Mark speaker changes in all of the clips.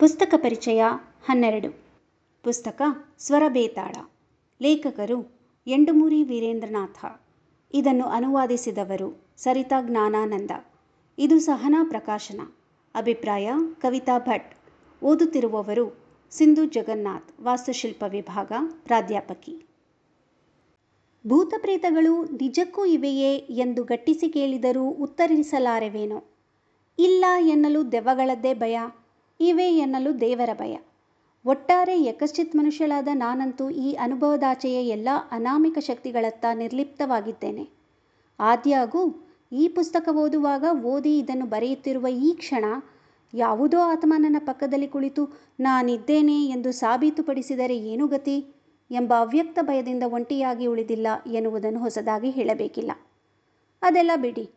Speaker 1: ಪುಸ್ತಕ ಪರಿಚಯ ಹನ್ನೆರಡು. ಪುಸ್ತಕ ಸ್ವರಬೇತಾಳ ಲೇಖಕರು ಎಂಡುಮೂರಿ ವೀರೇಂದ್ರನಾಥ. ಇದನ್ನು ಅನುವಾದಿಸಿದವರು ಸರಿತಾ ಜ್ಞಾನಾನಂದ. ಇದು ಸಹನಾ ಪ್ರಕಾಶನ. ಅಭಿಪ್ರಾಯ ಕವಿತಾ ಭಟ್. ಓದುತ್ತಿರುವವರು ಸಿಂಧು ಜಗನ್ನಾಥ್, ವಾಸ್ತುಶಿಲ್ಪ ವಿಭಾಗ, ಪ್ರಾಧ್ಯಾಪಕಿ. ಭೂತಪ್ರೇತಗಳು ನಿಜಕ್ಕೂ ಇವೆಯೇ ಎಂದು ಗಟ್ಟಿಸಿ ಕೇಳಿದರೂ ಉತ್ತರಿಸಲಾರೆವೇನೋ? ಇಲ್ಲ ಎನ್ನಲು ದೆವ್ವಗಳದ್ದೇ ಭಯ. ಇವೆ ಎನ್ನಲು ದೇವರ ಭಯ. ಒಟ್ಟಾರೆ ಯಕಶ್ಚಿತ್ ಮನುಷ್ಯಳಾದ ನಾನಂತೂ ಈ ಅನುಭವದಾಚೆಯ ಎಲ್ಲ ಅನಾಮಿಕ ಶಕ್ತಿಗಳತ್ತ ನಿರ್ಲಿಪ್ತವಾಗಿದ್ದೇನೆ. ಆದ್ಯಾಗೂ ಈ ಪುಸ್ತಕ ಓದುವಾಗ ಓದಿ ಇದನ್ನು ಬರೆಯುತ್ತಿರುವ ಈ ಕ್ಷಣ ಯಾವುದೋ ಆತ್ಮ ಪಕ್ಕದಲ್ಲಿ ಕುಳಿತು, ನಾನಿದ್ದೇನೆ ಎಂದು ಸಾಬೀತುಪಡಿಸಿದರೆ ಏನು ಗತಿ? ಎಂಬ ಅವ್ಯಕ್ತ ಭಯದಿಂದ ಒಂಟಿಯಾಗಿ ಉಳಿದಿಲ್ಲ ಎನ್ನುವುದನ್ನು ಹೊಸದಾಗಿ ಹೇಳಬೇಕಿಲ್ಲ. ಅದೆಲ್ಲ ಬಿಡಿ.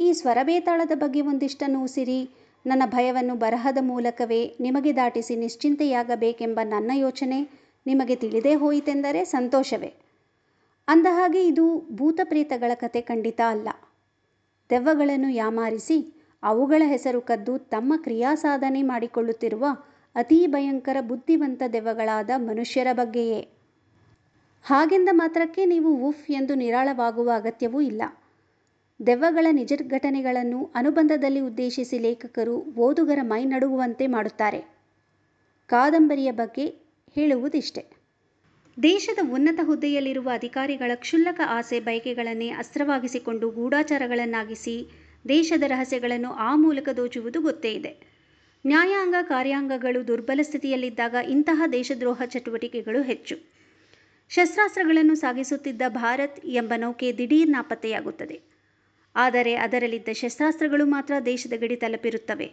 Speaker 1: ಈ ಸ್ವರಬೇತಾಳದ ಬಗ್ಗೆ ಒಂದಿಷ್ಟನ್ನು ಉಸಿರಿ ನನ್ನ ಭಯವನ್ನು ಬರಹದ ಮೂಲಕವೇ ನಿಮಗೆ ದಾಟಿಸಿ ನಿಶ್ಚಿಂತೆಯಾಗಬೇಕೆಂಬ ನನ್ನ ಯೋಚನೆ ನಿಮಗೆ ತಿಳಿದೇ ಹೋಯಿತೆಂದರೆ ಸಂತೋಷವೇ. ಅಂದಹಾಗೆ ಇದು ಭೂತಪ್ರೇತಗಳ ಕತೆ ಖಂಡಿತ ಅಲ್ಲ. ದೆವ್ವಗಳನ್ನು ಯಾಮಾರಿಸಿ ಅವುಗಳ ಹೆಸರು ಕದ್ದು ತಮ್ಮ ಕ್ರಿಯಾ ಸಾಧನೆ ಮಾಡಿಕೊಳ್ಳುತ್ತಿರುವ ಅತೀ ಭಯಂಕರ ಬುದ್ಧಿವಂತ ದೆವ್ವಗಳಾದ ಮನುಷ್ಯರ ಬಗ್ಗೆಯೇ. ಹಾಗೆಂದ ಮಾತ್ರಕ್ಕೆ ನೀವು ಉಫ್ ಎಂದು ನಿರಾಳವಾಗುವ ಅಗತ್ಯವೂ ಇಲ್ಲ. ದೆವ್ವಗಳ ನಿಜ ಘಟನೆಗಳನ್ನು ಅನುಬಂಧದಲ್ಲಿ ಉದ್ದೇಶಿಸಿ ಲೇಖಕರು ಓದುಗರ ಮೈ ನಡುಗುವಂತೆ ಮಾಡುತ್ತಾರೆ. ಕಾದಂಬರಿಯ ಬಗ್ಗೆ ಹೇಳುವುದಿಷ್ಟೆ. ದೇಶದ ಉನ್ನತ ಹುದ್ದೆಯಲ್ಲಿರುವ ಅಧಿಕಾರಿಗಳ ಕ್ಷುಲ್ಲಕ ಆಸೆ ಬಯಕೆಗಳನ್ನೇ ಅಸ್ತ್ರವಾಗಿಸಿಕೊಂಡು ಗೂಢಾಚಾರಗಳನ್ನಾಗಿಸಿ ದೇಶದ ರಹಸ್ಯಗಳನ್ನು ಆ ಮೂಲಕ ದೋಚುವುದು ಗೊತ್ತೇ ಇದೆ. ನ್ಯಾಯಾಂಗ ಕಾರ್ಯಾಂಗಗಳು ದುರ್ಬಲ ಸ್ಥಿತಿಯಲ್ಲಿದ್ದಾಗ ಇಂತಹ ದೇಶದ್ರೋಹ ಚಟುವಟಿಕೆಗಳು ಹೆಚ್ಚು. ಶಸ್ತ್ರಾಸ್ತ್ರಗಳನ್ನು ಸಾಗಿಸುತ್ತಿದ್ದ ಭಾರತ್ ಎಂಬ ನೌಕೆ ದಿಢೀರ್ ನಾಪತ್ತೆಯಾಗುತ್ತದೆ. ಆದರೆ ಅದರಲ್ಲಿದ್ದ ಶಸ್ತ್ರಾಸ್ತ್ರಗಳು ಮಾತ್ರ ದೇಶದ ಗಡಿ ತಲುಪಿರುತ್ತವೆ.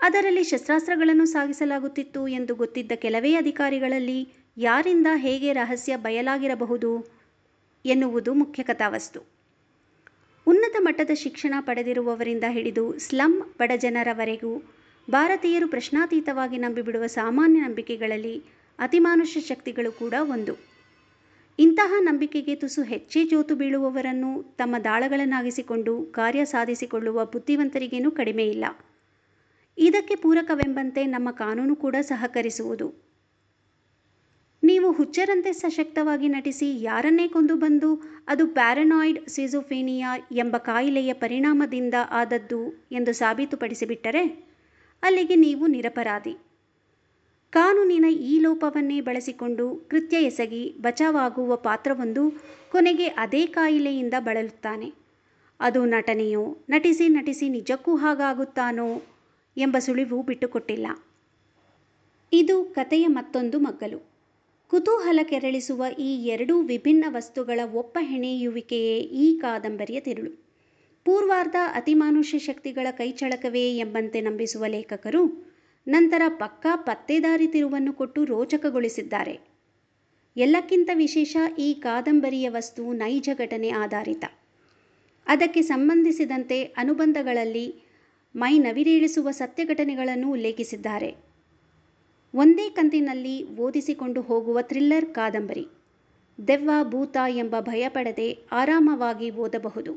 Speaker 1: ಅದರಲ್ಲಿ ಶಸ್ತ್ರಾಸ್ತ್ರಗಳನ್ನು ಸಾಗಿಸಲಾಗುತ್ತಿತ್ತು ಎಂದು ಗೊತ್ತಿದ್ದ ಕೆಲವೇ ಅಧಿಕಾರಿಗಳಲ್ಲಿ ಯಾರಿಂದ ಹೇಗೆ ರಹಸ್ಯ ಬಯಲಾಗಿರಬಹುದು ಎನ್ನುವುದು ಮುಖ್ಯ ಕಥಾವಸ್ತು. ಉನ್ನತ ಮಟ್ಟದ ಶಿಕ್ಷಣ ಪಡೆದಿರುವವರಿಂದ ಹಿಡಿದು ಸ್ಲಂ ಬಡಜನರವರೆಗೂ ಭಾರತೀಯರು ಪ್ರಶ್ನಾತೀತವಾಗಿ ನಂಬಿಬಿಡುವ ಸಾಮಾನ್ಯ ನಂಬಿಕೆಗಳಲ್ಲಿ ಅತಿಮಾನುಷ ಶಕ್ತಿಗಳು ಕೂಡ ಒಂದು. ಇಂತಹ ನಂಬಿಕೆಗೆ ತುಸು ಹೆಚ್ಚೇ ಜೋತು ಬೀಳುವವರನ್ನು ತಮ್ಮ ದಾಳಗಳನ್ನಾಗಿಸಿಕೊಂಡು ಕಾರ್ಯ ಸಾಧಿಸಿಕೊಳ್ಳುವ ಬುದ್ಧಿವಂತರಿಗೇನೂ ಕಡಿಮೆ ಇಲ್ಲ. ಇದಕ್ಕೆ ಪೂರಕವೆಂಬಂತೆ ನಮ್ಮ ಕಾನೂನು ಕೂಡ ಸಹಕರಿಸುವುದು. ನೀವು ಹುಚ್ಚರಂತೆ ಸಶಕ್ತವಾಗಿ ನಟಿಸಿ ಯಾರನ್ನೇ ಕೊಂದು ಬಂದು ಅದು ಪ್ಯಾರನಾಯ್ಡ್ ಸಿಜೋಫೇನಿಯಾ ಎಂಬ ಕಾಯಿಲೆಯ ಪರಿಣಾಮದಿಂದ ಆದದ್ದು ಎಂದು ಸಾಬೀತುಪಡಿಸಿಬಿಟ್ಟರೆ ಅಲ್ಲಿಗೆ ನೀವು ನಿರಪರಾಧಿ. ಕಾನೂನಿನ ಈ ಲೋಪವನ್ನೇ ಬಳಸಿಕೊಂಡು ಕೃತ್ಯ ಎಸಗಿ ಬಚಾವಾಗುವ ಪಾತ್ರವೊಂದು ಕೊನೆಗೆ ಅದೇ ಕಾಯಿಲೆಯಿಂದ ಬಳಲುತ್ತಾನೆ. ಅದು ನಟನೆಯೋ, ನಟಿಸಿ ನಟಿಸಿ ನಿಜಕ್ಕೂ ಹಾಗಾಗುತ್ತಾನೋ ಎಂಬ ಸುಳಿವು ಬಿಟ್ಟುಕೊಟ್ಟಿಲ್ಲ. ಇದು ಕಥೆಯ ಮತ್ತೊಂದು ಮಗ್ಗಲು. ಕುತೂಹಲ ಕೆರಳಿಸುವ ಈ ಎರಡೂ ವಿಭಿನ್ನ ವಸ್ತುಗಳ ಒಪ್ಪ ಹೆಣೆಯುವಿಕೆಯೇ ಈ ಕಾದಂಬರಿಯ ತಿರುಳು. ಪೂರ್ವಾರ್ಧ ಅತಿಮಾನುಷ್ಯ ಶಕ್ತಿಗಳ ಕೈಚಳಕವೇ ಎಂಬಂತೆ ನಂಬಿಸುವ ಲೇಖಕರು ನಂತರ ಪಕ್ಕಾ ಪತ್ತೇದಾರಿ ತಿರುವನ್ನು ಕೊಟ್ಟು ರೋಚಕಗೊಳಿಸಿದ್ದಾರೆ. ಎಲ್ಲಕ್ಕಿಂತ ವಿಶೇಷ ಈ ಕಾದಂಬರಿಯ ವಸ್ತು ನೈಜ ಘಟನೆ ಆಧಾರಿತ. ಅದಕ್ಕೆ ಸಂಬಂಧಿಸಿದಂತೆ ಅನುಬಂಧಗಳಲ್ಲಿ ಮೈ ನವಿರೇಳಿಸುವ ಸತ್ಯ ಘಟನೆಗಳನ್ನು ಉಲ್ಲೇಖಿಸಿದ್ದಾರೆ. ಒಂದೇ ಕಂತಿನಲ್ಲಿ ಓದಿಸಿಕೊಂಡು ಹೋಗುವ ಥ್ರಿಲ್ಲರ್ ಕಾದಂಬರಿ, ದೆವ್ವ ಭೂತ ಎಂಬ ಭಯಪಡದೆ ಆರಾಮವಾಗಿ ಓದಬಹುದು.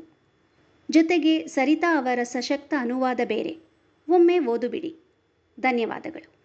Speaker 1: ಜೊತೆಗೆ ಸರಿತಾ ಅವರ ಸಶಕ್ತ ಅನುವಾದ ಬೇರೆ, ಒಮ್ಮೆ ಓದುಬಿಡಿ. ಧನ್ಯವಾದಗಳು.